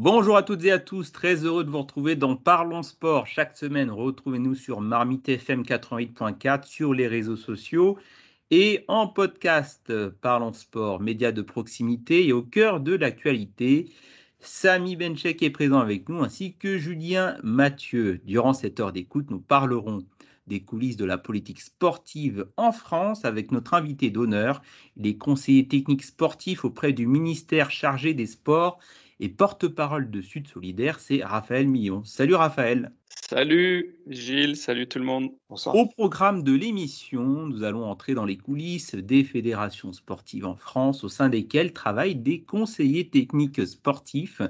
Bonjour à toutes et à tous, très heureux de vous retrouver dans Parlons Sport. Chaque semaine, retrouvez-nous sur Marmite FM 88.4, sur les réseaux sociaux et en podcast Parlons Sport, média de proximité et au cœur de l'actualité. Samy Benchek est présent avec nous ainsi que Julien Mathieu. Durant cette heure d'écoute, nous parlerons des coulisses de la politique sportive en France avec notre invité d'honneur, les conseillers techniques sportifs auprès du ministère chargé des sports et porte-parole de Sud Solidaire, c'est Raphaël Millon. Salut Raphaël. Salut Gilles, salut tout le monde. Bonsoir. Au programme de l'émission, nous allons entrer dans les coulisses des fédérations sportives en France, au sein desquelles travaillent des conseillers techniques sportifs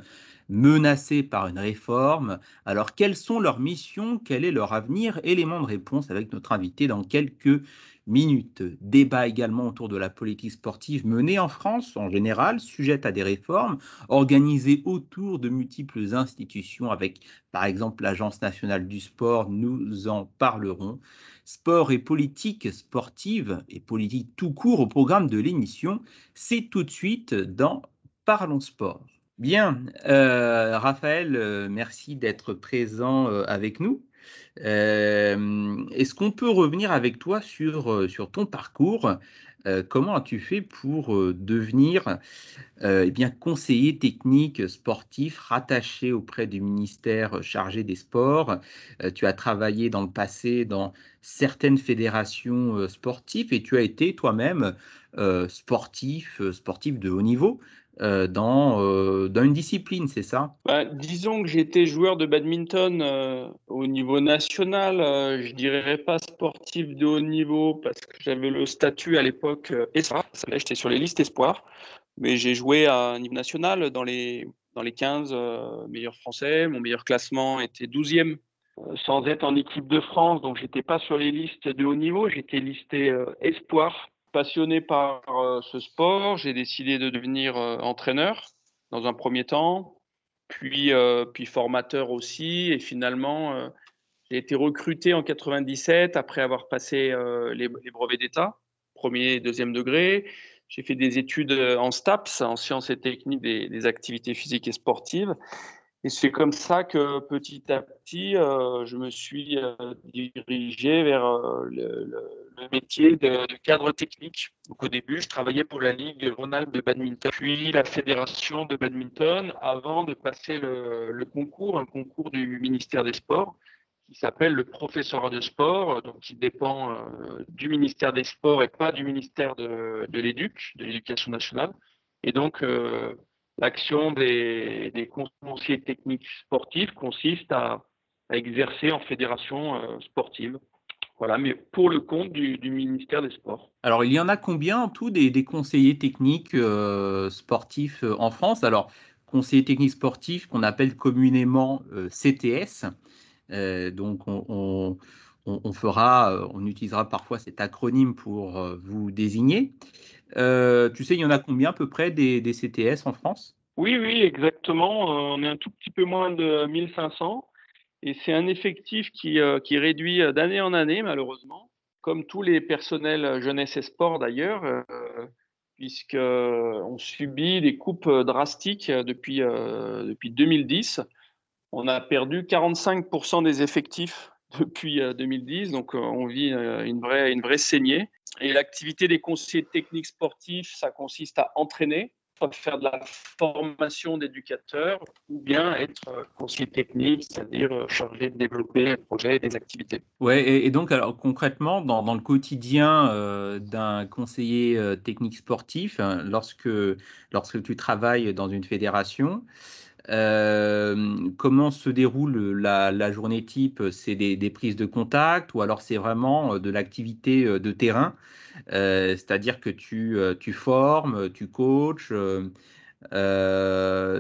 menacés par une réforme. Alors, quelles sont leurs missions? Quel est leur avenir? Élément de réponse avec notre invité dans quelques minutes. Débat également autour de la politique sportive menée en France en général, sujette à des réformes, organisée autour de multiples institutions avec par exemple l'Agence nationale du sport, nous en parlerons. Sport et politique sportive et politique tout court au programme de l'émission, c'est tout de suite dans Parlons Sport. Bien, euh, Raphaël, euh, merci d'être présent euh, avec nous. Est-ce qu'on peut revenir avec toi sur, ton parcours? Comment as-tu fait pour devenir eh conseiller technique sportif rattaché auprès du ministère chargé des sports? Tu as travaillé dans le passé dans certaines fédérations sportives et tu as été toi-même sportif de haut niveau. Euh, dans, euh, dans une discipline, c'est ça? Bah, Disons que j'étais joueur de badminton euh, au niveau national. je dirais pas sportif de haut niveau parce que j'avais le statut à l'époque espoir. J'étais sur les listes espoirs, mais j'ai joué à un niveau national dans les, dans les 15 meilleurs français. Mon meilleur classement était 12e sans être en équipe de France, donc j'étais pas sur les listes de haut niveau, j'étais listé espoir passionné par euh, ce sport, j'ai décidé de devenir euh, entraîneur dans un premier temps, puis, euh, puis formateur aussi. Et finalement, j'ai été recruté en 97 après avoir passé les, brevets d'État, premier et deuxième degré. J'ai fait des études en STAPS, en sciences et techniques des activités physiques et sportives. Et c'est comme ça que petit à petit, je me suis euh, dirigé vers le, métier de, cadre technique. Donc, au début, je travaillais pour la Ligue Rhône-Alpes de badminton, puis la Fédération de badminton, avant de passer le, concours, un concours du ministère des Sports, qui s'appelle le professeur de sport, donc qui dépend du ministère des Sports et pas du ministère de, de l'Éduc, de l'Éducation nationale. Et donc, L'action des, conseillers techniques sportifs consiste à, exercer en fédération euh, sportive. Voilà, mais pour le compte du, ministère des Sports. Alors, il y en a combien en tout des, conseillers techniques euh, sportifs euh, en France? Alors, conseillers techniques sportifs qu'on appelle communément CTS. donc, on, fera, on utilisera parfois cet acronyme pour vous désigner. Euh, tu sais, il y en a combien à peu près des, CTS en France? Oui, oui, exactement. Euh, on est un tout petit peu moins de 1500. Et c'est un effectif qui, euh, qui réduit d'année en année, malheureusement, comme tous les personnels jeunesse et sport d'ailleurs, puisqu'on subit des coupes drastiques depuis, depuis 2010. On a perdu 45% des effectifs depuis 2010, donc on vit une vraie, une vraie saignée. Et l'activité des conseillers techniques sportifs, ça consiste à entraîner, faire de la formation d'éducateurs, ou bien être euh, conseiller technique, c'est-à-dire euh, chargé de développer un projet et des activités. Ouais, et, donc alors concrètement, dans, dans le quotidien euh, d'un conseiller technique sportif, hein, lorsque, lorsque tu travailles dans une fédération, comment se déroule la, journée type? C'est des, prises de contact ou alors c'est vraiment de l'activité de terrain? C'est-à-dire que tu, tu, formes, tu coaches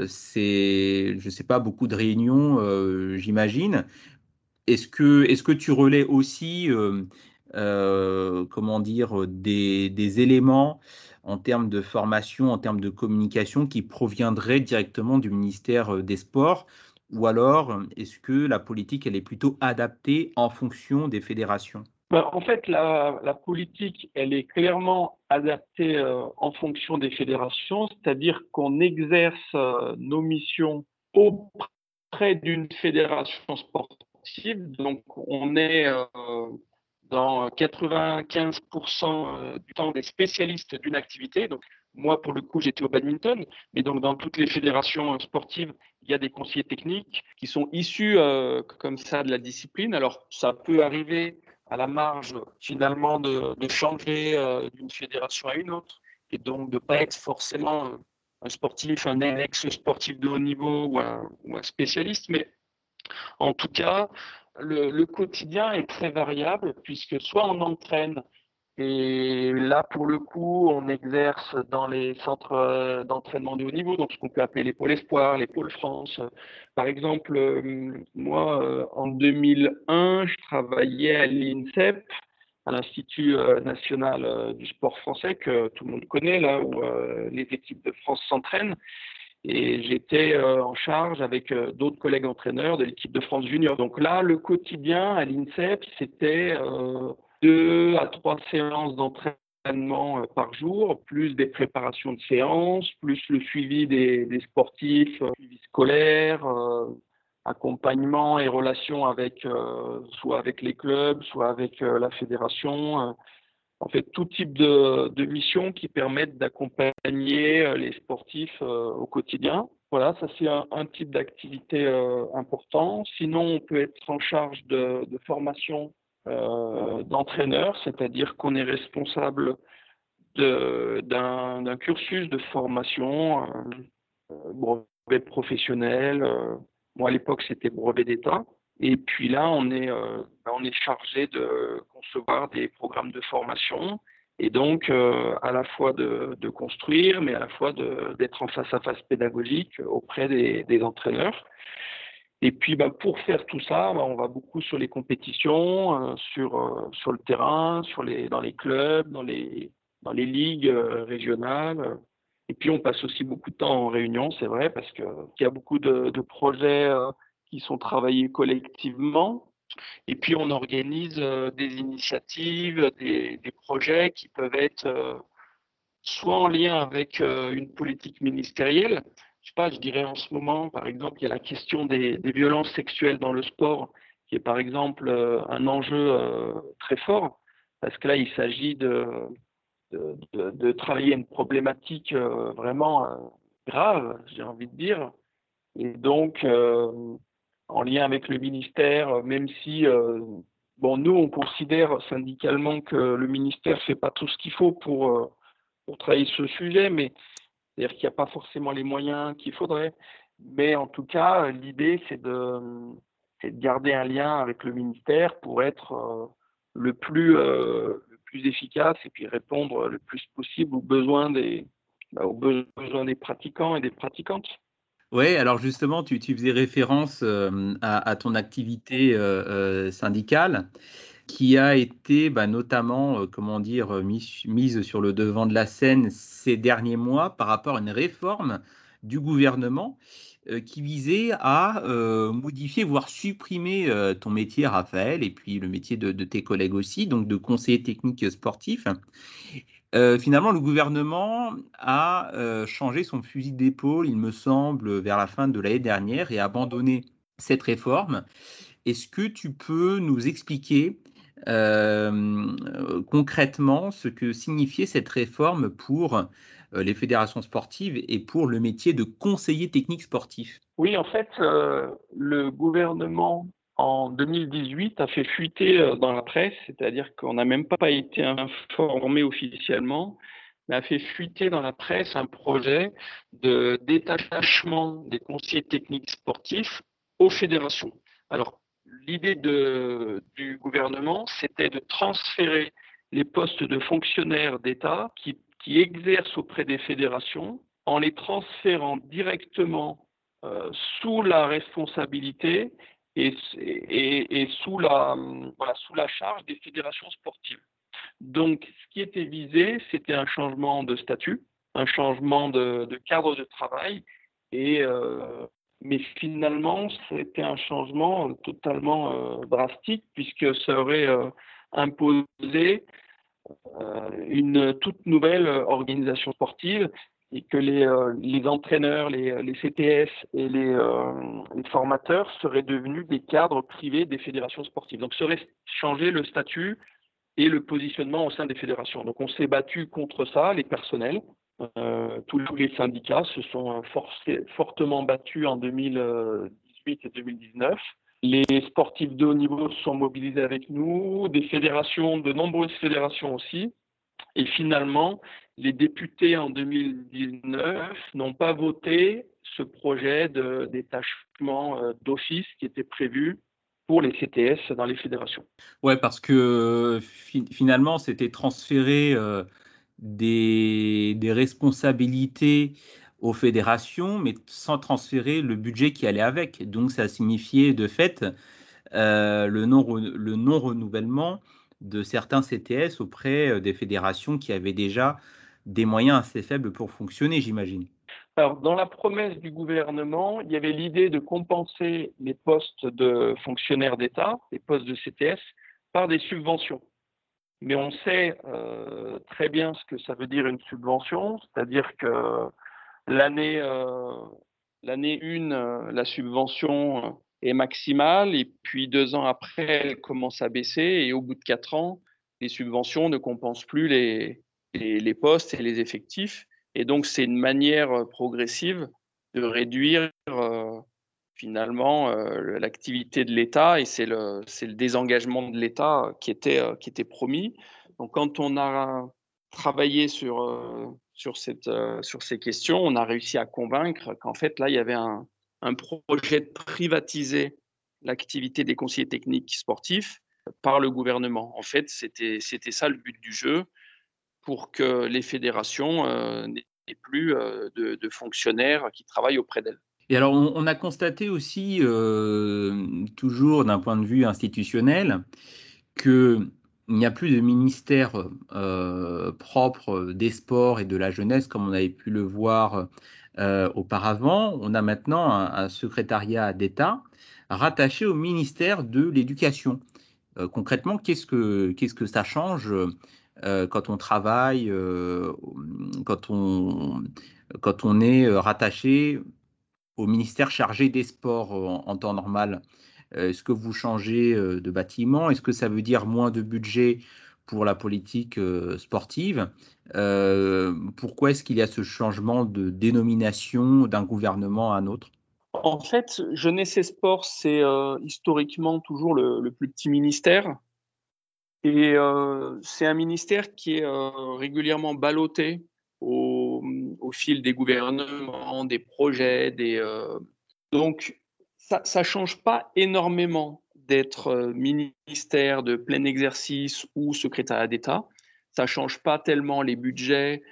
c'est, je ne sais pas, beaucoup de réunions, j'imagine. Est-ce que, tu relais aussi, comment dire, des, des éléments en termes de formation, en termes de communication qui proviendrait directement du ministère euh, des Sports? Ou alors, euh, est-ce que la politique, elle est plutôt adaptée en fonction des fédérations? En fait, la, politique, elle est clairement adaptée euh, en fonction des fédérations, c'est-à-dire qu'on exerce nos missions auprès d'une fédération sportive. Donc, on est euh, dans 95% du temps des spécialistes d'une activité. Donc, moi, pour le coup, j'étais au badminton, mais donc dans toutes les fédérations sportives, il y a des conseillers techniques qui sont issus euh, comme ça de la discipline. Alors, ça peut arriver à la marge finalement de, changer euh, d'une fédération à une autre et donc de ne pas être forcément un sportif, un ex-sportif de haut niveau ou un, spécialiste. Mais en tout cas, le, quotidien est très variable puisque soit on entraîne et là, pour le coup, on exerce dans les centres euh, d'entraînement de haut niveau, donc ce qu'on peut appeler les pôles espoirs, les pôles France. Par exemple, euh, moi, euh, en 2001, je travaillais à l'INSEP, à l'Institut national du sport français, que tout le monde connaît, là où les équipes de France s'entraînent. Et j'étais en charge avec d'autres collègues entraîneurs de l'équipe de France junior. Donc là, le quotidien à l'INSEP, c'était deux à trois séances d'entraînement euh, par jour, plus des préparations de séances, plus le suivi des, sportifs, euh, suivi scolaire, euh, accompagnement et relations avec soit avec les clubs, soit avec la fédération. en fait, tout type de, de missions qui permettent d'accompagner les sportifs au quotidien. Voilà, ça c'est un, type d'activité important. Sinon, on peut être en charge de, de formation euh, d'entraîneur, c'est-à-dire qu'on est responsable d'un cursus de formation, brevet professionnel. Euh, moi, à l'époque, c'était brevet d'État. Et puis là, on est, euh, on est chargé de concevoir des programmes de formation et donc à la fois de, construire, mais à la fois d'être en face à face pédagogique auprès des entraîneurs. Et puis, bah, pour faire tout ça, bah, on va beaucoup sur les compétitions, euh, sur, euh, sur le terrain, sur les, dans les clubs, dans les, dans les ligues euh, régionales. Et puis, on passe aussi beaucoup de temps en réunion, c'est vrai, parce qu'il y a beaucoup de, de projets qui sont travaillés collectivement. Et puis, on organise des initiatives, des, des, projets qui peuvent être soit en lien avec une politique ministérielle, je sais pas, je dirais en ce moment, par exemple, il y a la question des, violences sexuelles dans le sport, qui est par exemple euh, un enjeu euh, très fort, parce que là, il s'agit de, de, travailler une problématique euh, vraiment grave, j'ai envie de dire. Et donc, en lien avec le ministère, même si, bon, nous, on considère syndicalement que le ministère ne fait pas tout ce qu'il faut pour, pour travailler ce sujet, mais c'est-à-dire qu'il n'y a pas forcément les moyens qu'il faudrait. Mais en tout cas, l'idée, c'est de, garder un lien avec le ministère pour être euh, le, plus, euh, le plus efficace et puis répondre le plus possible aux besoins des, bah, aux besoins des pratiquants et des pratiquantes. Oui, alors justement, tu, faisais référence euh, à, ton activité syndicale qui a été bah, notamment, euh, comment dire, euh, mise sur le devant de la scène ces derniers mois par rapport à une réforme du gouvernement euh, qui visait à modifier, voire supprimer ton métier, Raphaël, et puis le métier de, tes collègues aussi, donc de conseiller technique sportif. finalement, le gouvernement a changé son fusil d'épaule, il me semble, vers la fin de l'année dernière et a abandonné cette réforme. Est-ce que tu peux nous expliquer euh, concrètement ce que signifiait cette réforme pour euh, les fédérations sportives et pour le métier de conseiller technique sportif? Oui, en fait, euh, le gouvernement en 2018 a fait fuiter dans la presse, c'est-à-dire qu'on n'a même pas été informé officiellement, mais a fait fuiter dans la presse un projet de détachement des conseillers techniques sportifs aux fédérations. Alors, l'idée du gouvernement, c'était de transférer les postes de fonctionnaires d'État qui, exercent auprès des fédérations en les transférant directement euh, sous la responsabilité et, sous, la, sous la charge des fédérations sportives. Donc, ce qui était visé, c'était un changement de statut, un changement de, cadre de travail et euh, mais finalement, c'était un changement totalement euh, drastique puisque ça aurait euh, imposé euh, une toute nouvelle organisation sportive et que les, les entraîneurs, les, les, CTS et les, formateurs seraient devenus des cadres privés des fédérations sportives. Donc, serait changé le statut et le positionnement au sein des fédérations. Donc, on s'est battu contre ça, les personnels. Tous les syndicats se sont forcés, fortement battus en 2018 et 2019. Les sportifs de haut niveau sont mobilisés avec nous, des fédérations, de nombreuses fédérations aussi. Et finalement, les députés en 2019 n'ont pas voté ce projet de détachement euh, d'office qui était prévu pour les CTS dans les fédérations. Ouais, parce que finalement, c'était transférer euh, des, responsabilités aux fédérations, mais sans transférer le budget qui allait avec. Donc, ça signifiait de fait euh, le non-renouvellement de certains CTS auprès euh, des fédérations qui avaient déjà des moyens assez faibles pour fonctionner, j'imagine. Alors, dans la promesse du gouvernement, il y avait l'idée de compenser les postes de fonctionnaires d'État, les postes de CTS, par des subventions. Mais on sait euh, très bien ce que ça veut dire une subvention, c'est-à-dire que L'année euh, l'année 1, euh, la subvention euh, est maximale et puis deux ans après, elle commence à baisser et au bout de quatre ans, les subventions ne compensent plus les, les, postes et les effectifs. Et donc, c'est une manière progressive de réduire finalement l'activité de l'État et c'est le, désengagement de l'État qui était, qui était promis. Donc, quand on a travaillé sur, euh, ces questions, on a réussi à convaincre qu'en fait, là, il y avait un, projet de privatiser l'activité des conseillers techniques sportifs par le gouvernement. En fait, c'était ça le but du jeu pour que les fédérations euh, n'aient plus euh, de, fonctionnaires qui travaillent auprès d'elles. Et alors, on, a constaté aussi, toujours d'un point de vue institutionnel, que il n'y a plus de ministère euh, propre des sports et de la jeunesse comme on avait pu le voir euh, auparavant. On a maintenant un, secrétariat d'État rattaché au ministère de l'Éducation. Euh, concrètement, qu'est-ce que, qu'est-ce que ça change quand on travaille, quand, on, quand on est rattaché au ministère chargé des sports en temps normal. Euh, est-ce que vous changez euh, de bâtiment? Est-ce que ça veut dire moins de budget pour la politique euh, sportive? Pourquoi est-ce qu'il y a ce changement de dénomination d'un gouvernement à un autre? En fait, Jeunesse et Sport, c'est historiquement toujours le, plus petit ministère. Et c'est un ministère qui est régulièrement ballotté au, fil des gouvernements, des projets. Des, donc, ça ne change pas énormément d'être euh, ministère de plein exercice ou secrétariat d'État. Ça ne change pas tellement les budgets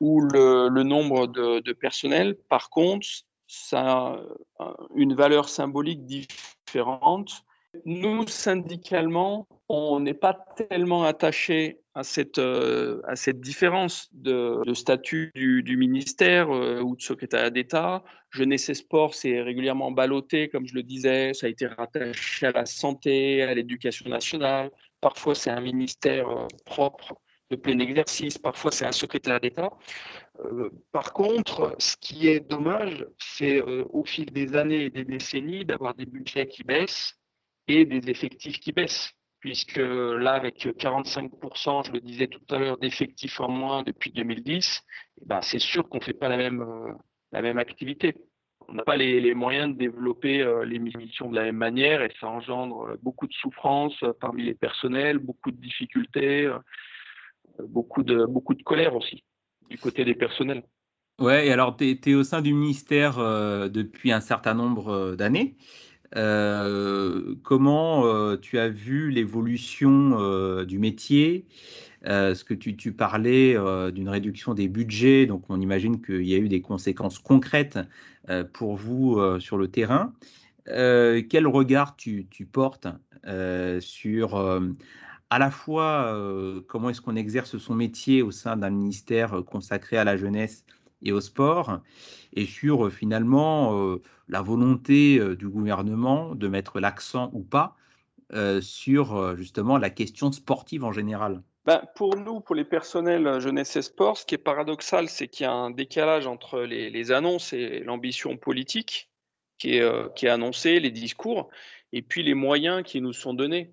ou le, nombre de, de, personnel. Par contre, ça a une valeur symbolique différente. Nous, syndicalement, on n'est pas tellement attaché à cette, euh, à cette différence de, statut du, ministère euh, ou de secrétariat d'État. Jeunesse et sport, c'est régulièrement ballotté, comme je le disais, ça a été rattaché à la santé, à l'éducation nationale. Parfois, c'est un ministère euh, propre de plein exercice, parfois, c'est un secrétaire d'État. par contre, ce qui est dommage, c'est au fil des années et des décennies d'avoir des budgets qui baissent et des effectifs qui baissent puisque là, avec 45%, je le disais tout à l'heure, d'effectifs en moins depuis 2010, eh ben, c'est sûr qu'on ne fait pas la même, euh, la même activité. On n'a pas les, moyens de développer euh, les missions de la même manière et ça engendre euh, beaucoup de souffrance parmi les personnels, beaucoup de difficultés, beaucoup de, beaucoup de colère aussi du côté des personnels. Ouais, et alors tu es, au sein du ministère depuis un certain nombre d'années. Euh, comment euh, tu as vu l'évolution euh, du métier? Ce que tu, parlais d'une réduction des budgets, donc on imagine qu'il y a eu des conséquences concrètes pour vous sur le terrain. quel regard tu, tu portes sur à la fois comment est-ce qu'on exerce son métier au sein d'un ministère consacré à la jeunesse et au sport, et sur euh, finalement euh, la volonté euh, du gouvernement de mettre l'accent ou pas sur justement la question sportive en général. ben, Pour nous, pour les personnels jeunesse et sport, ce qui est paradoxal, c'est qu'il y a un décalage entre les, annonces et l'ambition politique qui est, qui est annoncée, les discours, et puis les moyens qui nous sont donnés.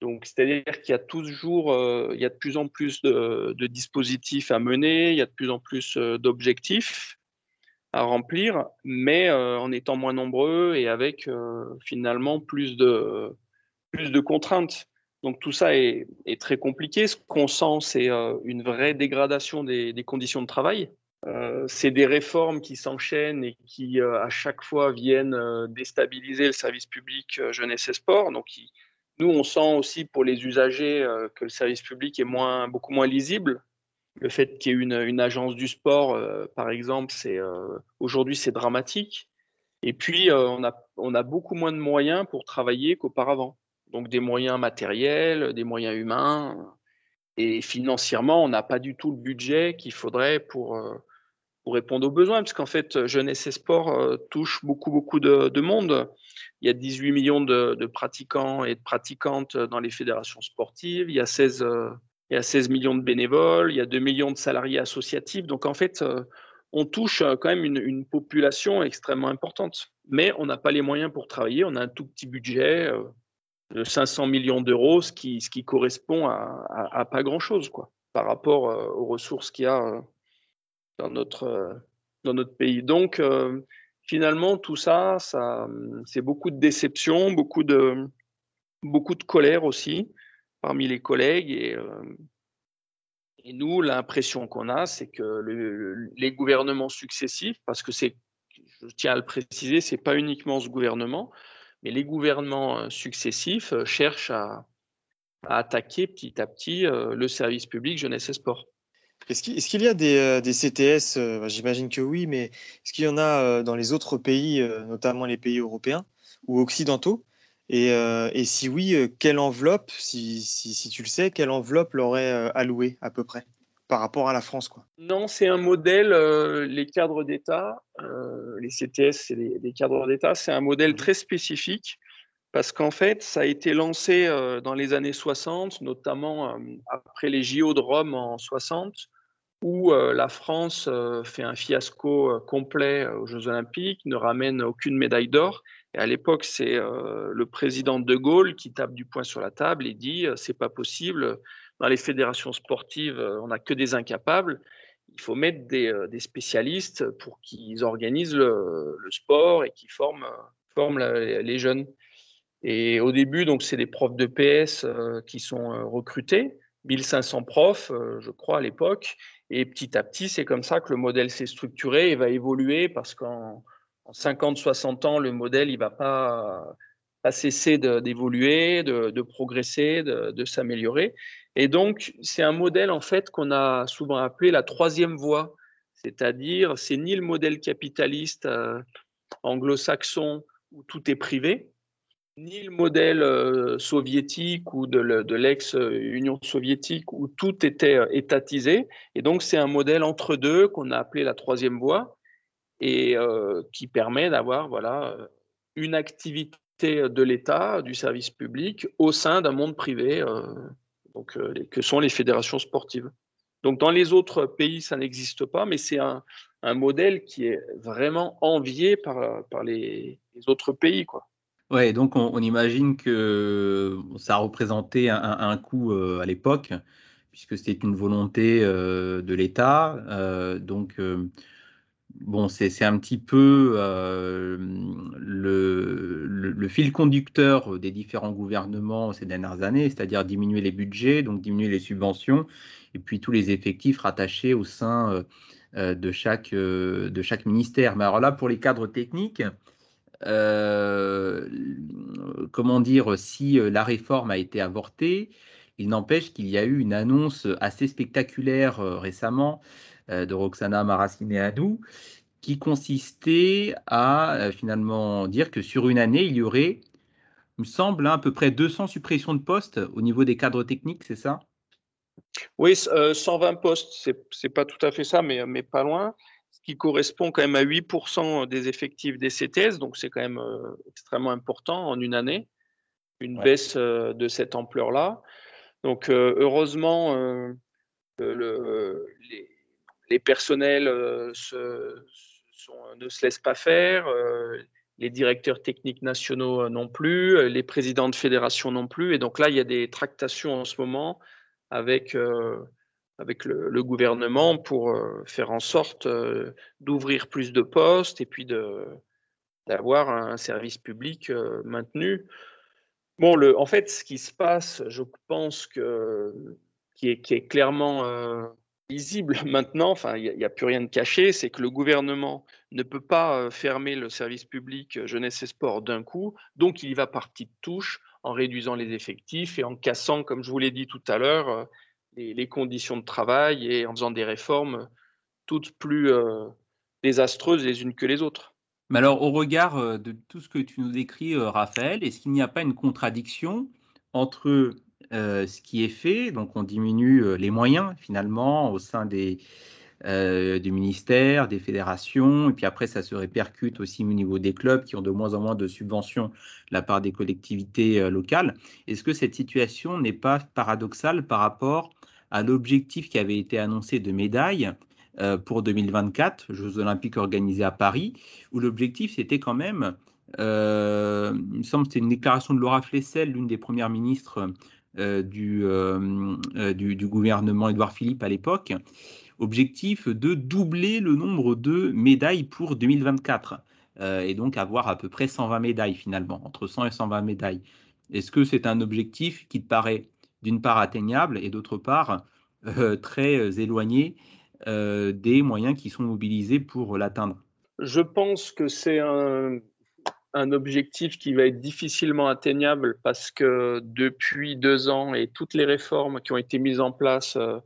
Donc, c'est-à-dire qu'il y a toujours, euh, il y a de plus en plus de, dispositifs à mener, il y a de plus en plus euh, d'objectifs à remplir, mais euh, en étant moins nombreux et avec finalement plus de, plus de contraintes. Donc tout ça est, très compliqué. Ce qu'on sent, c'est une vraie dégradation des, des conditions de travail. c'est des réformes qui s'enchaînent et qui à chaque fois viennent déstabiliser le service public jeunesse et sport. Donc nous, on sent aussi pour les usagers euh, que le service public est moins, beaucoup moins lisible. Le fait qu'il y ait une, agence du sport, euh, par exemple, c'est euh, aujourd'hui c'est dramatique. Et puis on a beaucoup moins de moyens pour travailler qu'auparavant. Donc des moyens matériels, des moyens humains. Et financièrement, on n'a pas du tout le budget qu'il faudrait pour, répondre aux besoins, parce qu'en fait, jeunesse et sport touche beaucoup, beaucoup de, de monde. Il y a 18 millions de, pratiquants et de pratiquantes dans les fédérations sportives. Il y, a 16, euh, il y a 16 millions de bénévoles. Il y a 2 millions de salariés associatifs. Donc, en fait, euh, on touche euh, quand même une, population extrêmement importante. Mais on n'a pas les moyens pour travailler. On a un tout petit budget de 500 millions d'euros, ce qui, ce qui correspond à, pas grand-chose quoi, par rapport aux ressources qu'il y a dans notre, dans notre pays. Donc, finalement, tout ça, ça c'est beaucoup de déception, beaucoup de, beaucoup de colère aussi parmi les collègues. Et, euh, et nous, l'impression qu'on a, c'est que les gouvernements successifs, parce que c'est, je tiens à le préciser, c'est pas uniquement ce gouvernement, mais les gouvernements euh, successifs euh, cherchent à, à attaquer petit à petit le service public jeunesse et sport. Est-ce qu'il y a des, euh, CTS euh, bah, J'imagine que oui, mais est-ce qu'il y en a euh, dans les autres pays, notamment les pays européens ou occidentaux? Et, si oui, quelle enveloppe, si, tu le sais, quelle enveloppe l'aurait allouée à peu près par rapport à la France quoi? Non, c'est un modèle, les cadres d'État, les CTS, c'est des cadres d'État, c'est un modèle mmh très spécifique parce qu'en fait, ça a été lancé dans les années 60, notamment après les JO de Rome en 60, où la France fait un fiasco complet aux Jeux Olympiques, ne ramène aucune médaille d'or. Et à l'époque, c'est le président de Gaulle qui tape du poing sur la table et dit c'est pas possible. Dans les fédérations sportives, on n'a que des incapables. Il faut mettre des, spécialistes pour qu'ils organisent le, sport et qu'ils forment les jeunes. Et au début, donc, c'est des profs de PS qui sont recrutés, 1500 profs, je crois, à l'époque. Et petit à petit, c'est comme ça que le modèle s'est structuré et va évoluer parce qu'en 50, 60 ans, le modèle, il va pas, cesser d'évoluer, de, progresser, de, de s'améliorer. Et donc, c'est un modèle, en fait, qu'on a souvent appelé la troisième voie. C'est-à-dire, c'est ni le modèle capitaliste euh, anglo-saxon où tout est privé, ni le modèle euh, soviétique ou de, l'ex-Union soviétique où tout était euh, étatisé. Et donc, c'est un modèle entre deux qu'on a appelé la troisième voie et euh, qui permet d'avoir voilà, une activité de l'État, du service public, au sein d'un monde privé, donc, que sont les fédérations sportives. Donc, dans les autres pays, ça n'existe pas, mais c'est un, modèle qui est vraiment envié par, par les, les autres pays. Quoi. Ouais, donc on, imagine que ça a représenté un, coût à l'époque, puisque c'était une volonté de l'État. donc, bon, c'est un petit peu le, fil conducteur des différents gouvernements ces dernières années, c'est-à-dire diminuer les budgets, donc diminuer les subventions, et puis tous les effectifs rattachés au sein de, chaque, de chaque ministère. Mais alors là, pour les cadres techniques, euh, comment dire, si euh, la réforme a été avortée, il n'empêche qu'il y a eu une annonce assez spectaculaire euh, récemment de Roxana Maracineanu qui consistait à finalement dire que sur une année, il y aurait, il me semble, hein, à peu près 200 suppressions de postes au niveau des cadres techniques, c'est ça? Oui, 120 postes, c'est pas tout à fait ça, mais, mais pas loin ce qui correspond quand même à 8% des effectifs des CTS, donc c'est quand même euh, extrêmement important en une année, une baisse euh, de cette ampleur-là. Donc heureusement, le, les, les, personnels se, ne se laissent pas faire les directeurs techniques nationaux euh, non plus, euh, les présidents de fédération non plus. Et donc là, il y a des tractations en ce moment avec, euh, avec le, gouvernement pour faire en sorte d'ouvrir plus de postes et puis d'avoir un service public maintenu. Bon, le, en fait, ce qui se passe, je pense que qui est, qui est clairement visible maintenant, enfin, il n'y a, plus rien de caché, c'est que le gouvernement ne peut pas euh, fermer le service public euh, jeunesse et sport d'un coup, donc il y va par petites touches en réduisant les effectifs et en cassant, comme je vous l'ai dit tout à l'heure, euh, les, conditions de travail et en faisant des réformes toutes plus désastreuses les unes que les autres. Mais alors, au regard de tout ce que tu nous décris, Raphaël, est-ce qu'il n'y a pas une contradiction entre euh, ce qui est fait. Donc, on diminue euh, les moyens finalement au sein des, euh, du des fédérations, et puis après, ça se répercute aussi au niveau des clubs qui ont de moins en moins de subventions de la part des collectivités locales. Est-ce que cette situation n'est pas paradoxale par rapport à l'objectif qui avait été annoncé de médailles pour 2024, Jeux olympiques organisés à Paris, où l'objectif c'était quand même, il me semble c'était une déclaration de Laura Flessel, l'une des premières ministres euh, euh, euh, du, du, gouvernement Édouard Philippe à l'époque, objectif de doubler le nombre de médailles pour 2024, et donc avoir à peu près 120 médailles finalement, entre 100 et 120 médailles. Est-ce que c'est un objectif qui te paraît d'une part atteignable et d'autre part très éloigné des moyens qui sont mobilisés pour l'atteindre. Je pense que c'est un, objectif qui va être difficilement atteignable parce que depuis deux ans et toutes les réformes qui ont été mises en place euh,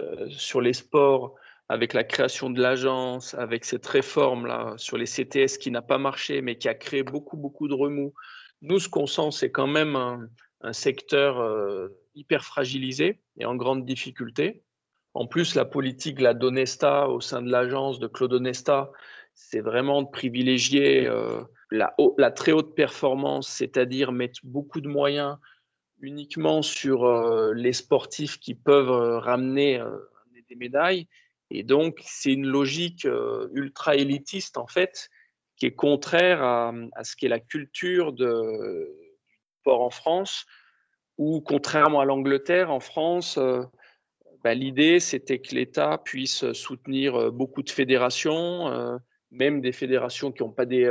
euh, sur les sports, avec la création de l'agence, avec cette réforme-là sur les CTS qui n'a pas marché mais qui a créé beaucoup, beaucoup de remous, nous, ce qu'on sent, c'est quand même un, secteur euh, hyper fragilisé et en grande difficulté. En plus, la politique, la Donesta au sein de l'agence de Claude Onesta, c'est vraiment de privilégier la, très haute performance, c'est-à-dire mettre beaucoup de moyens uniquement sur euh, les sportifs qui peuvent euh, ramener euh, des médailles. Et donc, c'est une logique ultra élitiste, en fait, qui est contraire à, ce qu'est la culture de, du sport en France, où, contrairement à l'Angleterre, en France, bah, l'idée, c'était que l'État puisse soutenir beaucoup de fédérations, même des fédérations qui n'ont pas des,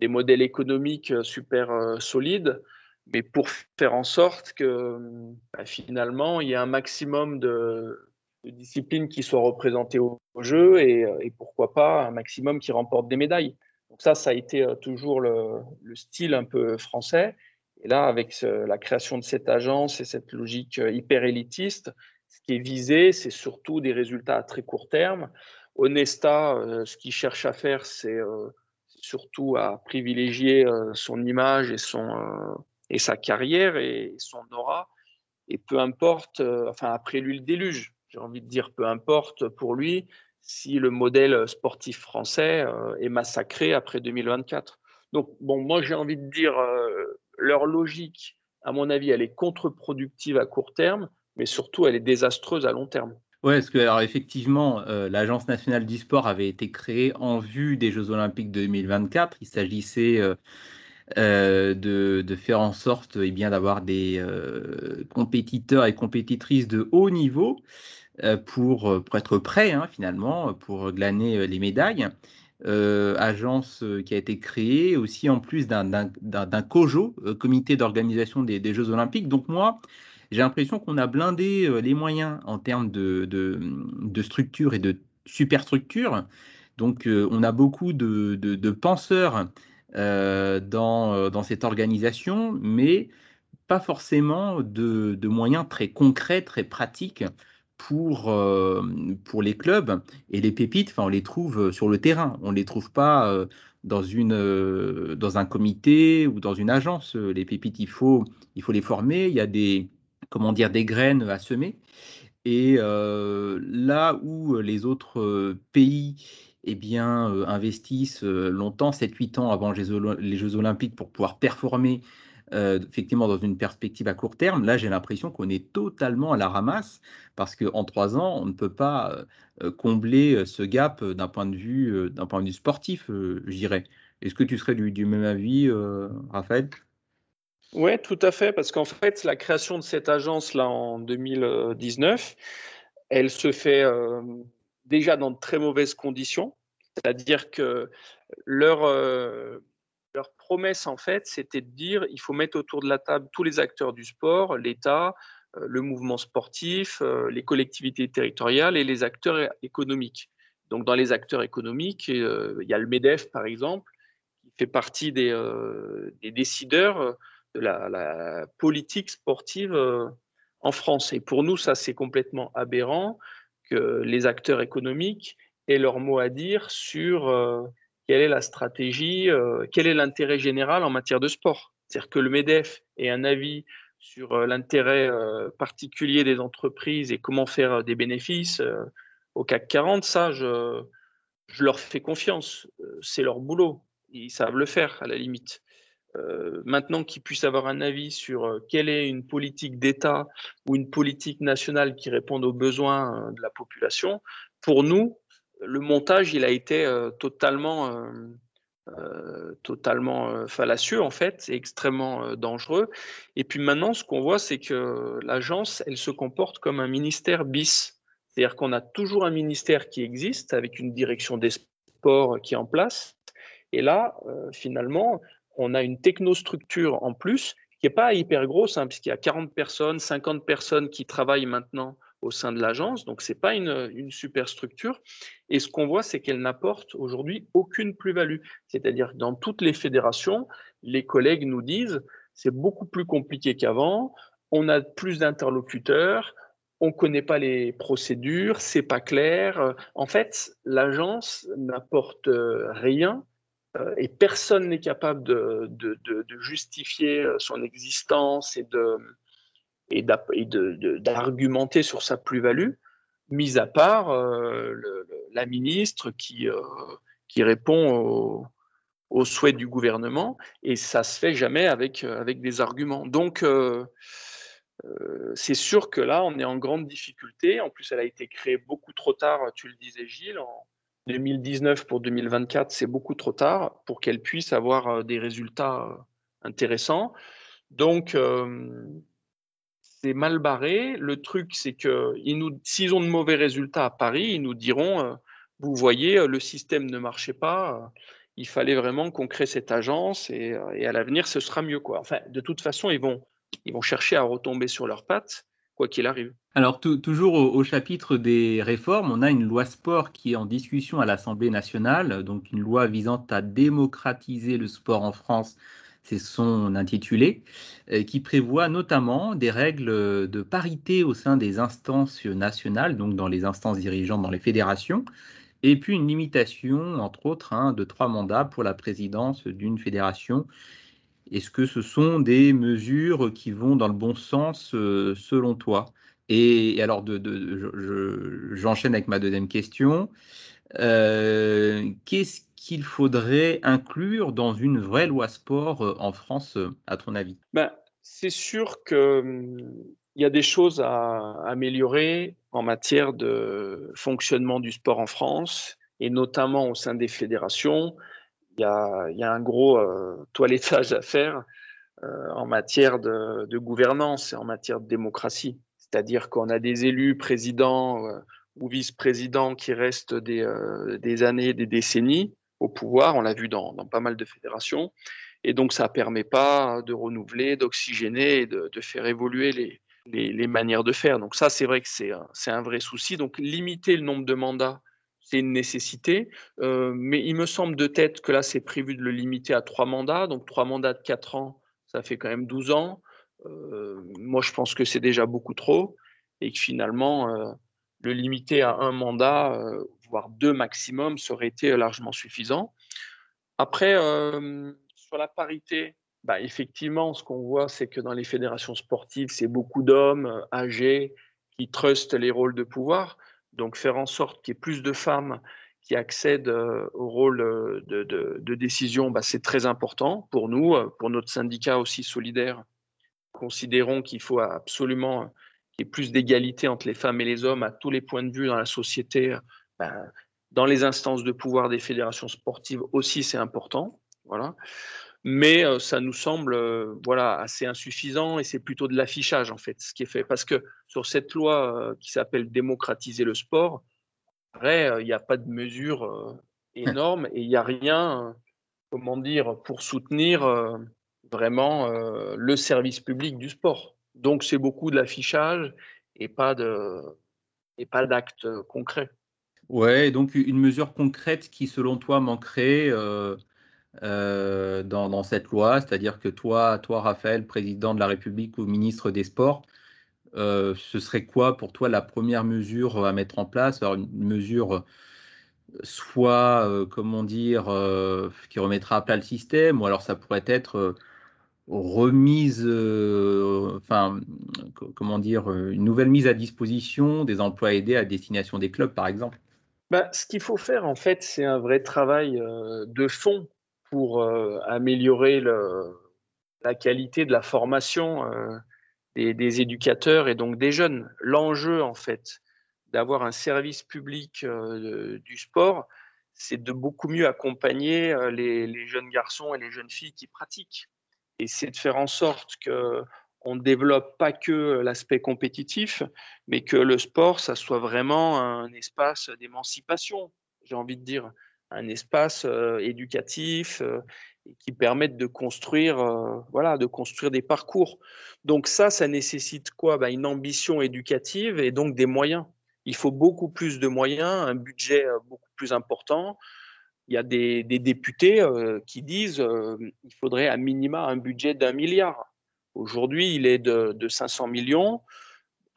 des modèles économiques euh, super euh, solides, mais pour faire en sorte que bah, finalement, il y ait un maximum de, disciplines qui soient représentées au, jeu et, euh, pourquoi pas un maximum qui remportent des médailles. Donc ça, ça a été toujours le, style un peu français. Et là, avec la création de cette agence et cette logique hyper élitiste, ce qui est visé, c'est surtout des résultats à très court terme. Onesta, ce qu'il cherche à faire, c'est surtout à privilégier euh, son image et, son, euh, et sa carrière et son aura. Et peu importe, euh, enfin après lui le déluge, j'ai envie de dire peu importe pour lui si le modèle sportif français est massacré après 2024. Donc bon, moi j'ai envie de dire leur logique, à mon avis, elle est contre-productive à court terme, mais surtout elle est désastreuse à long terme. Oui, parce que alors effectivement, euh, l'Agence nationale du sport avait été créée en vue des Jeux olympiques de 2024. Il s'agissait euh, euh, de, faire en sorte eh bien d'avoir des compétiteurs et compétitrices de haut niveau pour, pour être prêts hein, finalement pour glaner les médailles. Agence qui a été créée aussi en plus d'un COJO, comité d'organisation des, Jeux olympiques. Donc moi, j'ai l'impression qu'on a blindé euh, les moyens en termes de, structure et de superstructure. Donc, euh, on a beaucoup de, penseurs euh, dans, cette organisation, mais pas forcément de, moyens très concrets, très pratiques pour, pour les clubs. Et les pépites, on les trouve sur le terrain. On ne les trouve pas dans, une, dans un comité ou dans une agence. Les pépites, il faut, il faut les former. Il y a des, comment dire, des graines à semer. Et euh, là où les autres euh, pays eh bien, euh, investissent longtemps, 7-8 ans avant les Jeux, Olympiques pour pouvoir performer effectivement dans une perspective à court terme. Là, j'ai l'impression qu'on est totalement à la ramasse parce qu'en trois ans, on ne peut pas combler ce gap d'un point de vue, d'un point de vue sportif, je dirais. Est-ce que tu serais du, même avis, Raphaël? Oui, tout à fait, parce qu'en fait, la création de cette agence-là en 2019, elle se fait déjà dans de très mauvaises conditions, c'est-à-dire que leur, leur promesse, en fait, c'était de dire il faut mettre autour de la table tous les acteurs du sport, l'État, euh, le mouvement sportif, euh, les collectivités territoriales et les acteurs économiques. Donc, dans les acteurs économiques, euh, il y a le MEDEF, par exemple, qui fait partie des, décideurs de la, politique sportive en France. Et pour nous, ça, c'est complètement aberrant que les acteurs économiques aient leur mot à dire sur quelle est la stratégie, euh, quel est l'intérêt général en matière de sport? C'est-à-dire que le MEDEF ait un avis sur euh, l'intérêt euh, particulier des entreprises et comment faire des bénéfices au CAC 40, ça, je, leur fais confiance. C'est leur boulot. Ils savent le faire, à la limite. maintenant qu'ils puissent avoir un avis sur quelle est une politique d'État ou une politique nationale qui réponde aux besoins de la population, pour nous, le montage, il a été euh, totalement, euh, euh, totalement fallacieux, en fait, et extrêmement dangereux. Et puis maintenant, ce qu'on voit, c'est que l'agence, elle se comporte comme un ministère bis. C'est-à-dire qu'on a toujours un ministère qui existe avec une direction des sports qui est en place. Et là, finalement, on a une technostructure en plus qui n'est pas hyper grosse, hein, puisqu'il y a 40 personnes, 50 personnes qui travaillent maintenant au sein de l'agence. Donc, ce n'est pas une, une superstructure. Et ce qu'on voit, c'est qu'elle n'apporte aujourd'hui aucune plus-value. C'est-à-dire que dans toutes les fédérations, les collègues nous disent c'est beaucoup plus compliqué qu'avant, on a plus d'interlocuteurs, on ne connaît pas les procédures, c'est pas clair. En fait, l'agence n'apporte rien euh, et personne n'est capable de, de, de, justifier son existence et de, et d'argumenter sur sa plus-value, mis à part euh, la ministre qui, euh, qui répond aux souhaits du gouvernement, et ça se fait jamais avec, avec des arguments. Donc, euh, c'est sûr que là, on est en grande difficulté. En plus, elle a été créée beaucoup trop tard, tu le disais Gilles, en 2019 pour 2024, c'est beaucoup trop tard pour qu'elle puisse avoir des résultats intéressants. Donc, mal barré. Le truc, c'est que s'ils ont de mauvais résultats à Paris, ils nous diront, euh, vous voyez, euh, le système ne marchait pas, euh, il fallait vraiment qu'on crée cette agence et, à l'avenir, ce sera mieux. Quoi. Enfin, de toute façon, ils vont, ils vont chercher à retomber sur leurs pattes, quoi qu'il arrive. Alors, toujours au, chapitre des réformes, on a une loi sport qui est en discussion à l'Assemblée nationale, donc une loi visant à démocratiser le sport en France c'est son intitulé, euh, qui prévoit notamment des règles de parité au sein des instances nationales, donc dans les instances dirigeantes dans les fédérations, et puis une limitation, entre autres, hein, de trois mandats pour la présidence d'une fédération. Est-ce que ce sont des mesures qui vont dans le bon sens euh, selon toi? Et, alors, j'enchaîne avec ma deuxième question. Euh, qu'est-ce qu'il faudrait inclure dans une vraie loi sport euh, en France, euh, à ton avis? Ben, C'est sûr qu'il hum, y a des choses à améliorer en matière de fonctionnement du sport en France, et notamment au sein des fédérations. Il y a, un gros toilettage à faire en matière de, gouvernance et en matière de démocratie. C'est-à-dire qu'on a des élus présidents ou vice-présidents qui restent des, des années, des décennies, au pouvoir. On l'a vu dans, pas mal de fédérations. Et donc, ça ne permet pas de renouveler, d'oxygéner de, faire évoluer les, les, manières de faire. Donc, ça, c'est vrai que c'est un, vrai souci. Donc, limiter le nombre de mandats, c'est une nécessité. Euh, mais il me semble de tête que là, c'est prévu de le limiter à trois mandats. Donc, trois mandats de quatre ans, ça fait quand même 12 ans. Euh, moi, je pense que c'est déjà beaucoup trop. Et que finalement, euh, le limiter à un mandat, voire deux maximum, ça aurait été largement suffisant. Après, euh, sur la parité, bah, effectivement, ce qu'on voit, c'est que dans les fédérations sportives, c'est beaucoup d'hommes euh, âgés qui trustent les rôles de pouvoir. Donc, faire en sorte qu'il y ait plus de femmes qui accèdent au rôle de, décision, bah, c'est très important pour nous, pour notre syndicat aussi solidaire. Considérons qu'il faut absolument qu'il y ait plus d'égalité entre les femmes et les hommes à tous les points de vue dans la société. Bah, dans les instances de pouvoir des fédérations sportives aussi, c'est important. Voilà. Mais ça nous semble voilà assez insuffisant et c'est plutôt de l'affichage en fait ce qui est fait. Parce que sur cette loi qui s'appelle démocratiser le sport il n'y a pas de mesures énormes et il n'y a rien comment dire pour soutenir vraiment le service public du sport. Donc c'est beaucoup de l'affichage et pas de et pas d'actes concrets ouais donc une mesure concrète qui selon toi manquerait euh, dans, cette loi, c'est-à-dire que toi, toi, Raphaël, président de la République ou ministre des Sports, euh, ce serait quoi pour toi la première mesure à mettre en place? Une mesure soit, euh, comment dire, qui remettra à plat le système, ou alors ça pourrait être remise, enfin, comment dire, une nouvelle mise à disposition des emplois aidés à destination des clubs, par exemple? Bah, ce qu'il faut faire, en fait, c'est un vrai travail de fond pour euh, améliorer la qualité de la formation euh, des, éducateurs et donc des jeunes. L'enjeu, en fait, d'avoir un service public euh, du sport, c'est de beaucoup mieux accompagner les, jeunes garçons et les jeunes filles qui pratiquent. Et c'est de faire en sorte que on ne développe pas que l'aspect compétitif, mais que le sport, ça soit vraiment un espace d'émancipation, j'ai envie de dire un espace éducatif qui permette de construire, voilà, de construire des parcours. Donc ça, ça nécessite quoi? Bah, Une ambition éducative et donc des moyens. Il faut beaucoup plus de moyens, un budget beaucoup plus important. Il y a des, députés qui disent qu'il faudrait à minima un budget d'un milliard. Aujourd'hui, il est de, 500 millions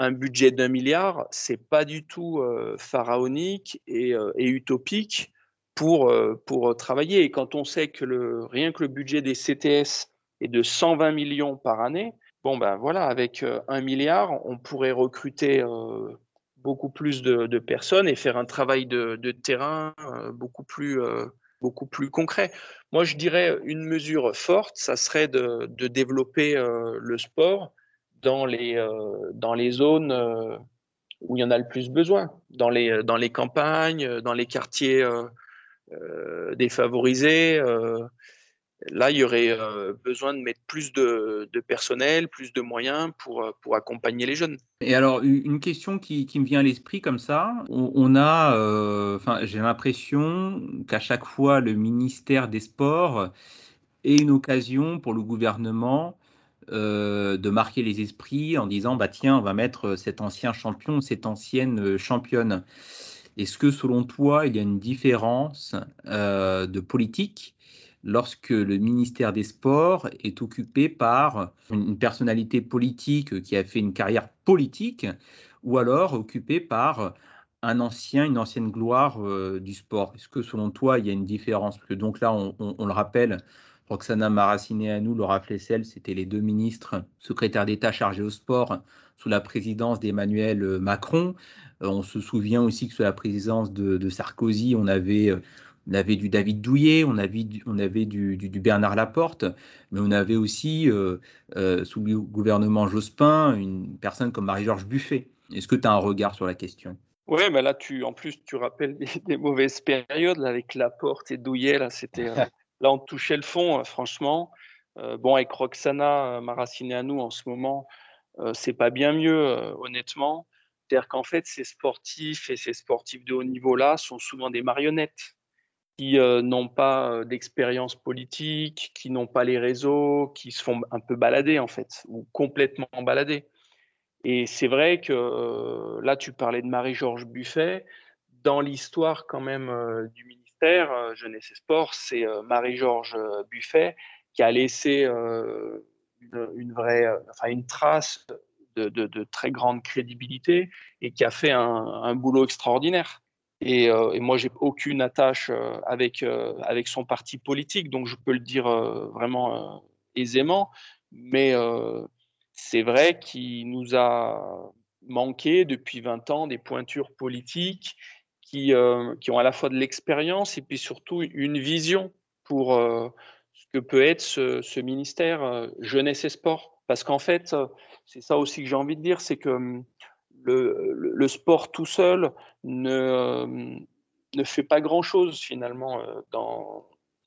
un budget d'un milliard, c'est pas du tout pharaonique et, utopique pour, euh, pour travailler. Et quand on sait que rien que le budget des CTS est de 120 millions par année, bon ben voilà, avec euh, un milliard, on pourrait recruter euh, beaucoup plus de, personnes et faire un travail de, terrain beaucoup plus concret. Moi, je dirais une mesure forte, ça serait de, développer le sport dans les, dans les zones où il y en a le plus besoin, dans les, dans les campagnes, dans les quartiers euh, défavorisés. Euh, là, il y aurait euh, besoin de mettre plus de, personnel, plus de moyens pour, pour accompagner les jeunes. Et alors, une question qui, qui me vient à l'esprit comme ça, on, a, enfin, j'ai l'impression qu'à chaque fois, le ministère des Sports est une occasion pour le gouvernement de marquer les esprits en disant bah tiens on va mettre cet ancien champion cette ancienne championne est-ce que selon toi, il y a une différence euh, de politique lorsque le ministère des Sports est occupé par une personnalité politique qui a fait une carrière politique ou alors occupé par un ancien, une ancienne gloire euh, du sport Est-ce que selon toi, il y a une différence? Parce que donc là, on, le rappelle, Roxana Maracineanu, Laura Flessel, c'était les deux ministres secrétaires d'État chargés au sport sous la présidence d'Emmanuel Macron. Euh, on se souvient aussi que sous la présidence de, Sarkozy, on avait, euh, on avait du David Douillet, on avait, on avait du, Bernard Laporte, mais on avait aussi, euh, sous le gouvernement Jospin, une personne comme Marie-Georges Buffet. Est-ce que tu as un regard sur la question? Oui, mais là, tu, en plus, tu rappelles des, mauvaises périodes avec Laporte et Douillet. Là, c'était, là, on touchait le fond, franchement. bon, avec Roxana nous en ce moment, c'est pas bien mieux, honnêtement. C'est-à-dire qu'en fait, ces sportifs et ces sportifs de haut niveau-là sont souvent des marionnettes qui euh, n'ont pas euh, d'expérience politique, qui n'ont pas les réseaux, qui se font un peu balader en fait, ou complètement balader. Et c'est vrai que euh, là, tu parlais de Marie-Georges Buffet. Dans l'histoire quand même du ministère Jeunesse et Sport, c'est Marie-Georges Buffet qui a laissé une, vraie, enfin une trace de, très grande crédibilité et qui a fait un, boulot extraordinaire. Et, euh, et moi, j'ai aucune attache euh, avec, euh, avec son parti politique, donc je peux le dire vraiment aisément. Mais c'est vrai qu'il nous a manqué depuis 20 ans des pointures politiques qui, qui ont à la fois de l'expérience et puis surtout une vision pour ce que peut être ce, ministère jeunesse et sport. Parce qu'en fait, c'est ça aussi que j'ai envie de dire, c'est que le, sport tout seul ne, ne fait pas grand-chose finalement dans,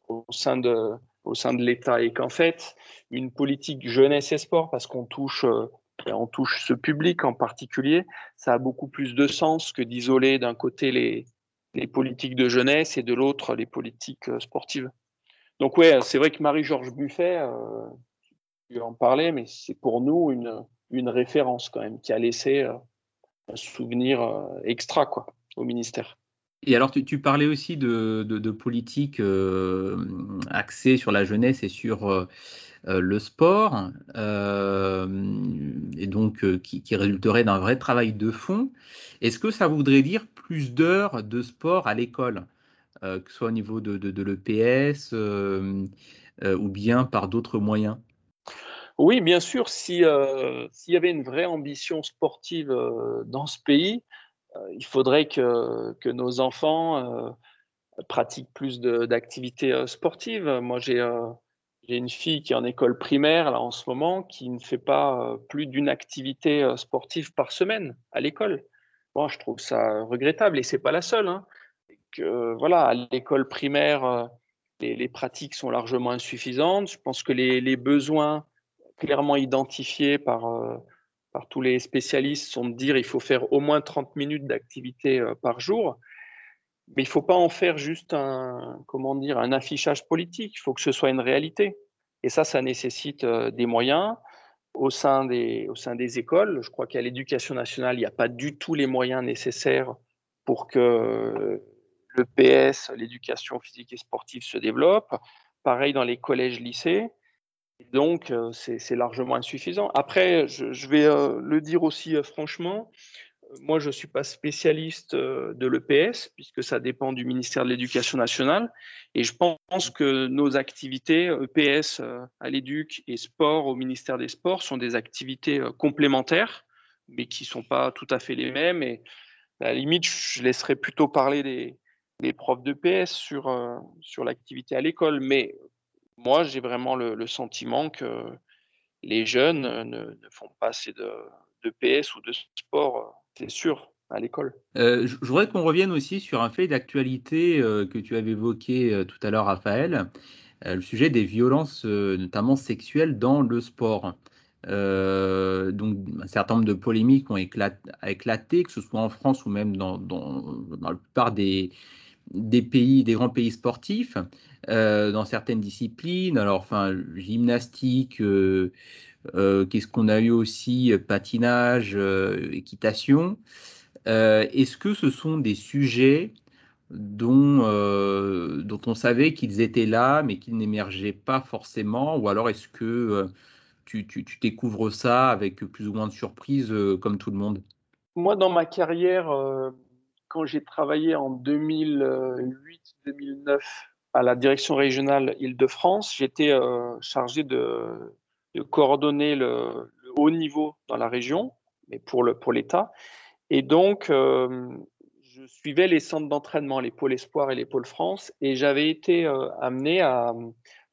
au sein de, au sein de l'État et qu'en fait, une politique jeunesse et sport, parce qu'on touche, euh, on touche ce public en particulier, ça a beaucoup plus de sens que d'isoler d'un côté les, les politiques de jeunesse et de l'autre les politiques euh, sportives. Donc ouais, c'est vrai que Marie-Georges Buffet, euh, tu en parlais, mais c'est pour nous une, une référence quand même qui a laissé euh, souvenir extra quoi au ministère. Et alors, tu, parlais aussi de, politique euh, axée sur la jeunesse et sur euh, euh, le sport, et donc qui, résulterait d'un vrai travail de fond. Est-ce que ça voudrait dire plus d'heures de sport à l'école, que ce soit au niveau de, de l'EPS ou bien par d'autres moyens? Oui, bien sûr, s'il y avait une vraie ambition sportive dans ce pays, euh, il faudrait que, que nos enfants euh, pratiquent plus d'activités euh, sportives. Moi, j'ai une fille qui est en école primaire là en ce moment qui ne fait pas plus d'une activité sportive par semaine à l'école. Moi, je trouve ça regrettable et c'est pas la seule. Hein. Que voilà, à l'école primaire, les, pratiques sont largement insuffisantes. Je pense que les besoins clairement identifiés par par tous les spécialistes sont de dire il faut faire au moins 30 minutes d'activité euh, par jour. Mais il ne faut pas en faire juste un, comment dire, un affichage politique. Il faut que ce soit une réalité. Et ça, ça nécessite euh, des moyens au sein des, au sein des écoles. Je crois qu'à l'éducation nationale, il n'y a pas du tout les moyens nécessaires pour que le PS, l'éducation physique et sportive, se développe. Pareil dans les collèges, lycées. Donc, euh, c'est largement insuffisant. Après, je, vais euh, le dire aussi euh, franchement, moi, je ne suis pas spécialiste de l'EPS, puisque ça dépend du ministère de l'Éducation nationale. Et je pense que nos activités, EPS à l'Éduc et sport au ministère des Sports, sont des activités complémentaires, mais qui ne sont pas tout à fait les mêmes. Et à la limite, je laisserai plutôt parler des, des profs d'EPS sur, sur l'activité à l'école. Mais moi, j'ai vraiment le, sentiment que les jeunes ne, font pas assez de, PS ou de sport, c'est sûr, à l'école. Euh, je voudrais qu'on revienne aussi sur un fait d'actualité euh, que tu avais évoqué euh, tout à l'heure, Raphaël, le sujet des violences, notamment sexuelles, dans le sport. donc, un certain nombre de polémiques ont éclaté, que ce soit en France ou même dans la plupart des, des pays, des grands pays sportifs, euh, dans certaines disciplines. Alors, enfin, gymnastique, euh, euh, qu'est-ce qu'on a eu aussi, patinage, équitation. Est-ce que ce sont des sujets dont, dont on savait qu'ils étaient là, mais qu'ils n'émergeaient pas forcément? Ou alors est-ce que tu, tu, tu, découvres ça avec plus ou moins de surprise, comme tout le monde? Moi, dans ma carrière, quand j'ai travaillé en 2008-2009 à la direction régionale Île-de-France, j'étais euh, chargé de, coordonner le, haut niveau dans la région, mais pour l'État. et donc, euh, je suivais les centres d'entraînement, les pôles Espoir et les pôles France, et j'avais été euh, amené à.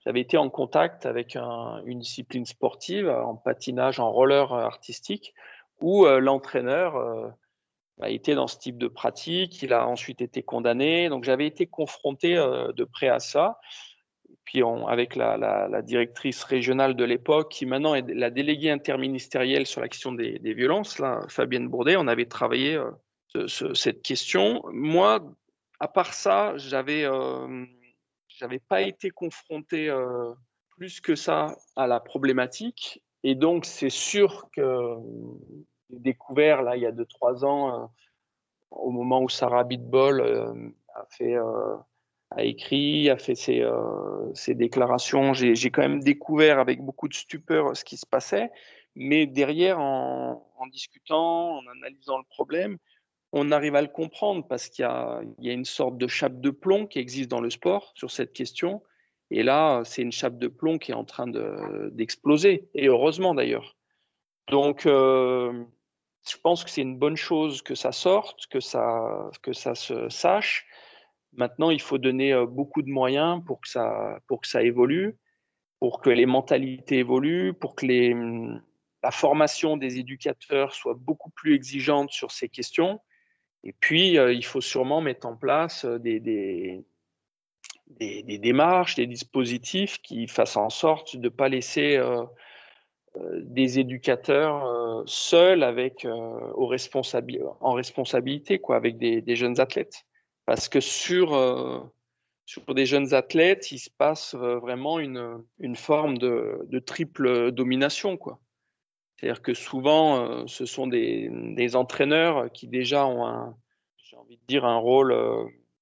J'avais été en contact avec une discipline sportive, en patinage, en roller artistique, où l'entraîneur a été dans ce type de pratique, il a ensuite été condamné. Donc j'avais été confronté euh, de près à ça. Puis avec la, directrice régionale de l'époque, qui maintenant est la déléguée interministérielle sur la question des, violences, là, Fabienne Bourdet, on avait travaillé euh, cette question. Moi, à part ça, j'avais euh, j'avais pas été confronté plus que ça à la problématique. Et donc, c'est sûr que découvert là il y a 2-3 ans, euh, au moment où Sarah Bitbol euh, a fait euh, a écrit, a fait ses, déclarations. J'ai quand même découvert avec beaucoup de stupeur ce qui se passait, mais derrière, en, discutant, en analysant le problème, on arrive à le comprendre parce qu'il y, a une sorte de chape de plomb qui existe dans le sport sur cette question. Et là, c'est une chape de plomb qui est en train d'exploser, et heureusement d'ailleurs. Donc, je pense que c'est une bonne chose que ça sorte, que ça, que ça se sache. Maintenant, il faut donner beaucoup de moyens pour que ça, pour que ça évolue, pour que les mentalités évoluent, pour que les, mmh, la formation des éducateurs soit beaucoup plus exigeante sur ces questions. Et puis, il faut sûrement mettre en place des, des, des, démarches, des dispositifs qui fassent en sorte de ne pas laisser euh, des éducateurs euh, seuls avec euh, aux en responsabilité quoi avec des, jeunes athlètes. Parce que sur sur des jeunes athlètes il se passe vraiment une, une forme de, de triple domination quoi. C'est-à-dire que souvent ce sont des, des, entraîneurs qui déjà ont un j'ai envie de dire un rôle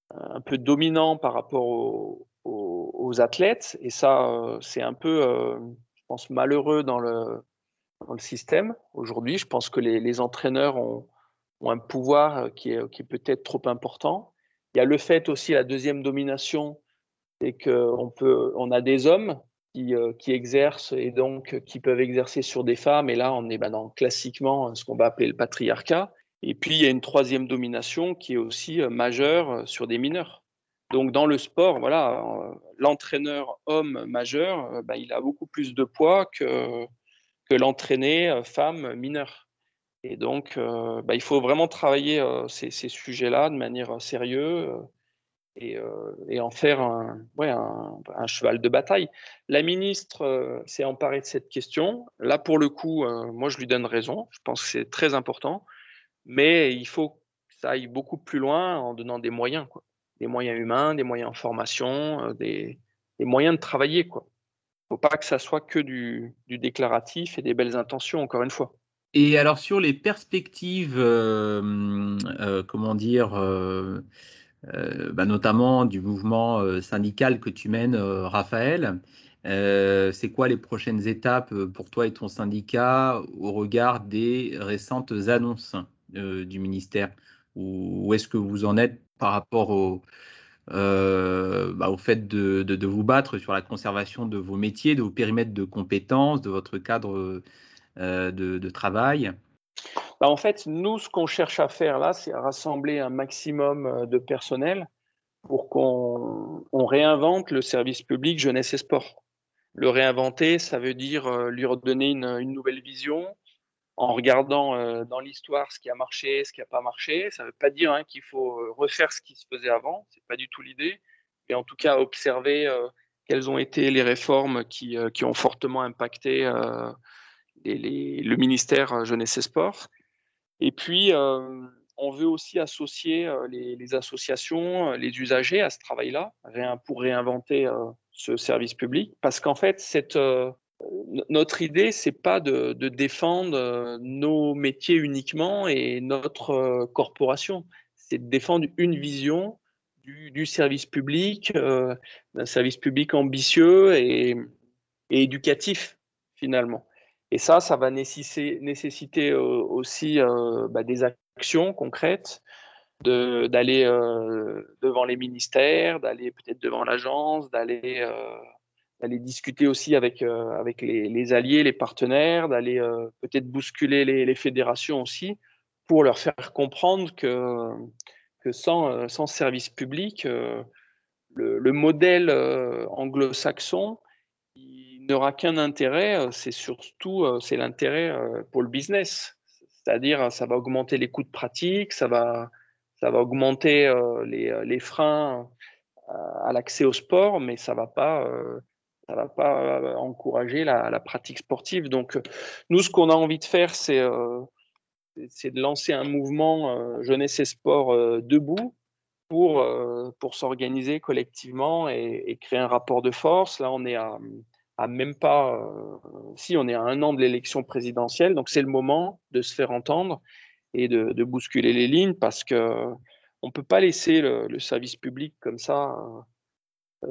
un peu dominant par rapport aux, aux athlètes. Et ça c'est un peu pense, malheureux dans le, dans le système aujourd'hui. Je pense que les, entraîneurs ont, un pouvoir qui est, qui peut-être trop important. Il y a le fait aussi, la deuxième domination, c'est qu'on peut, on a des hommes qui, euh, qui, exercent et donc qui peuvent exercer sur des femmes. Et là, on est ben, dans classiquement ce qu'on va appeler le patriarcat. Et puis, il y a une troisième domination qui est aussi euh, majeure euh, sur des mineurs. Donc dans le sport, voilà, euh, l'entraîneur homme majeur, euh, bah, il a beaucoup plus de poids que, que l'entraîné euh, femme mineure. Et donc, bah, il faut vraiment travailler ces, sujets-là de manière sérieuse et, en faire un, un, cheval de bataille. La ministre s'est emparée de cette question. Là, pour le coup, moi, je lui donne raison. Je pense que c'est très important. Mais il faut que ça aille beaucoup plus loin en donnant des moyens. Quoi des moyens humains, des moyens en formation, euh, des, moyens de travailler. Quoi. Faut pas que ça soit que du, déclaratif et des belles intentions, encore une fois. Et alors sur les perspectives, euh, euh, comment dire, bah, notamment du mouvement syndical que tu mènes, Raphaël, c'est quoi les prochaines étapes pour toi et ton syndicat au regard des récentes annonces du ministère? Où est-ce que vous en êtes par rapport au, euh, bah, au fait de, de, vous battre sur la conservation de vos métiers, de vos périmètres de compétences, de votre cadre euh, de, de, travail? Bah, En fait, nous, ce qu'on cherche à faire là, c'est rassembler un maximum euh, de personnel pour qu'on on réinvente le service public jeunesse et sport. Le réinventer, ça veut dire lui redonner une, une nouvelle vision, en regardant euh, dans l'histoire ce qui a marché, ce qui n'a pas marché. Ça ne veut pas dire hein, qu'il faut euh, refaire ce qui se faisait avant, c'est pas du tout l'idée, mais en tout cas observer euh, quelles ont été les réformes qui, qui ont fortement impacté le ministère Jeunesse et Sport. Et puis, on veut aussi associer les, les, associations, les usagers à ce travail-là, pour réinventer ce service public, parce qu'en fait, cette notre idée, c'est pas de, défendre euh, nos métiers uniquement et notre euh, corporation. C'est de défendre une vision du, service public, euh, d'un service public ambitieux et, éducatif finalement. Et ça, ça va nécessiter, aussi bah, des actions concrètes, d'aller devant les ministères, d'aller peut-être devant l'agence, d'aller d'aller discuter aussi avec, euh, avec les, alliés, les partenaires, d'aller euh, peut-être bousculer les, fédérations aussi pour leur faire comprendre que, que sans, euh, sans service public, le, le, modèle anglo-saxon n'aura qu'un intérêt, c'est surtout c'est l'intérêt pour le business. C'est-à-dire, ça va augmenter les coûts de pratique, ça va, ça va augmenter les, les freins à l'accès au sport, mais ça va pas ça va pas euh, encourager la, pratique sportive. Donc, euh, nous, ce qu'on a envie de faire, c'est euh, de lancer un mouvement jeunesse et sport debout pour, pour s'organiser collectivement et, créer un rapport de force. Là, on est à, même pas, si on est à un an de l'élection présidentielle, donc c'est le moment de se faire entendre et de, bousculer les lignes parce que on peut pas laisser le service public comme ça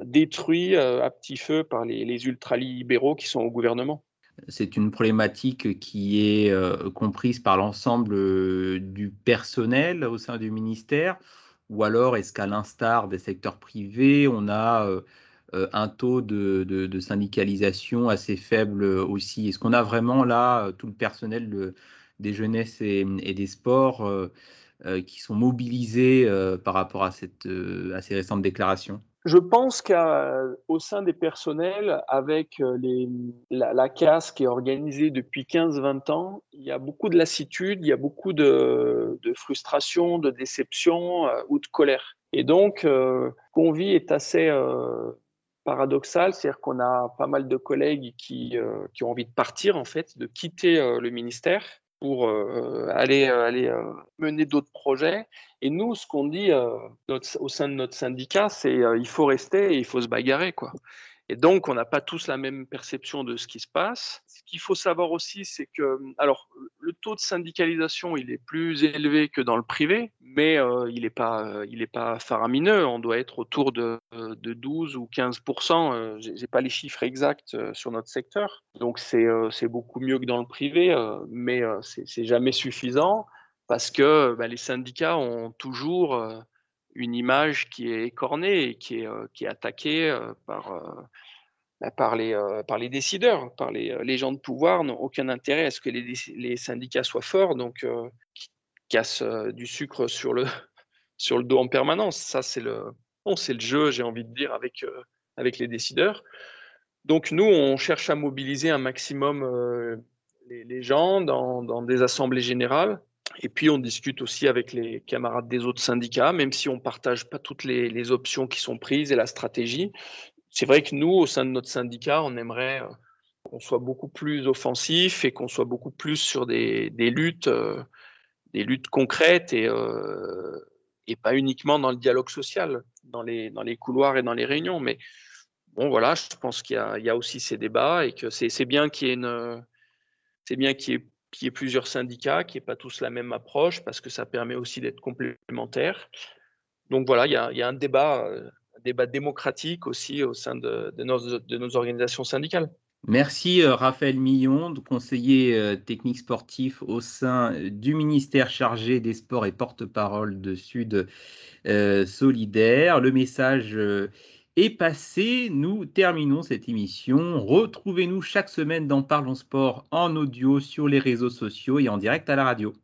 détruit euh, à petit feu par les, ultralibéraux qui sont au gouvernement. C'est une problématique qui est euh, comprise par l'ensemble euh, du personnel au sein du ministère, ou alors est-ce qu'à l'instar des secteurs privés, on a un taux de, de, syndicalisation assez faible aussi? Est-ce qu'on a vraiment là tout le personnel des jeunesses et, des sports qui sont mobilisés par rapport à, cette, à ces récentes déclarations? Je pense qu'au sein des personnels, avec les, la, la CAS qui est organisée depuis 15-20 ans, il y a beaucoup de lassitude, il y a beaucoup de, frustration, de déception ou de colère. Et donc, euh, qu'on vit est assez euh, paradoxal, c'est-à-dire qu'on a pas mal de collègues qui, euh, qui, ont envie de partir, en fait, de quitter euh, le ministère pour aller, aller mener d'autres projets. Et nous, ce qu'on dit au sein de notre syndicat, c'est il faut rester et il faut se bagarrer. Quoi. Et donc, on n'a pas tous la même perception de ce qui se passe. Ce qu'il faut savoir aussi, c'est que, alors, le taux de syndicalisation, il est plus élevé que dans le privé, mais euh, il n'est pas, euh, il est pas faramineux. On doit être autour de, de 12 ou 15% euh, J'ai pas les chiffres exacts euh, sur notre secteur, donc c'est beaucoup mieux que dans le privé, mais c'est jamais suffisant parce que bah, les syndicats ont toujours une image qui est écornée et qui est, euh, qui est attaquée euh, par, euh, bah, par, les, par les décideurs, par les, les gens de pouvoir, n'ont aucun intérêt à ce que les, les syndicats soient forts, donc qui cassent du sucre sur le, sur le dos en permanence. Ça, c'est le, bon, le jeu, j'ai envie de dire, avec, avec les décideurs. Donc nous, on cherche à mobiliser un maximum les, les, gens dans, dans des assemblées générales et puis, on discute aussi avec les camarades des autres syndicats, même si on ne partage pas toutes les, options qui sont prises et la stratégie. C'est vrai que nous, au sein de notre syndicat, on aimerait euh, qu'on soit beaucoup plus offensif et qu'on soit beaucoup plus sur des, luttes, euh, des luttes concrètes et, euh, et pas uniquement dans le dialogue social, dans les, couloirs et dans les réunions. Mais bon, voilà, je pense qu'il y, y, a aussi ces débats et que c'est bien qu'il y ait une, c'est bien qu'il y ait qu'il y ait plusieurs syndicats, qui n'y ait pas tous la même approche, parce que ça permet aussi d'être complémentaires. Donc voilà, il y a, un débat, euh, un débat démocratique aussi au sein de, nos, organisations syndicales. Merci euh, Raphaël Millon, conseiller euh, technique sportif au sein du ministère chargé des sports et porte-parole de Sud Solidaire. Le message est passé. Nous terminons cette émission. Retrouvez-nous chaque semaine dans Parlons Sport en audio sur les réseaux sociaux et en direct à la radio.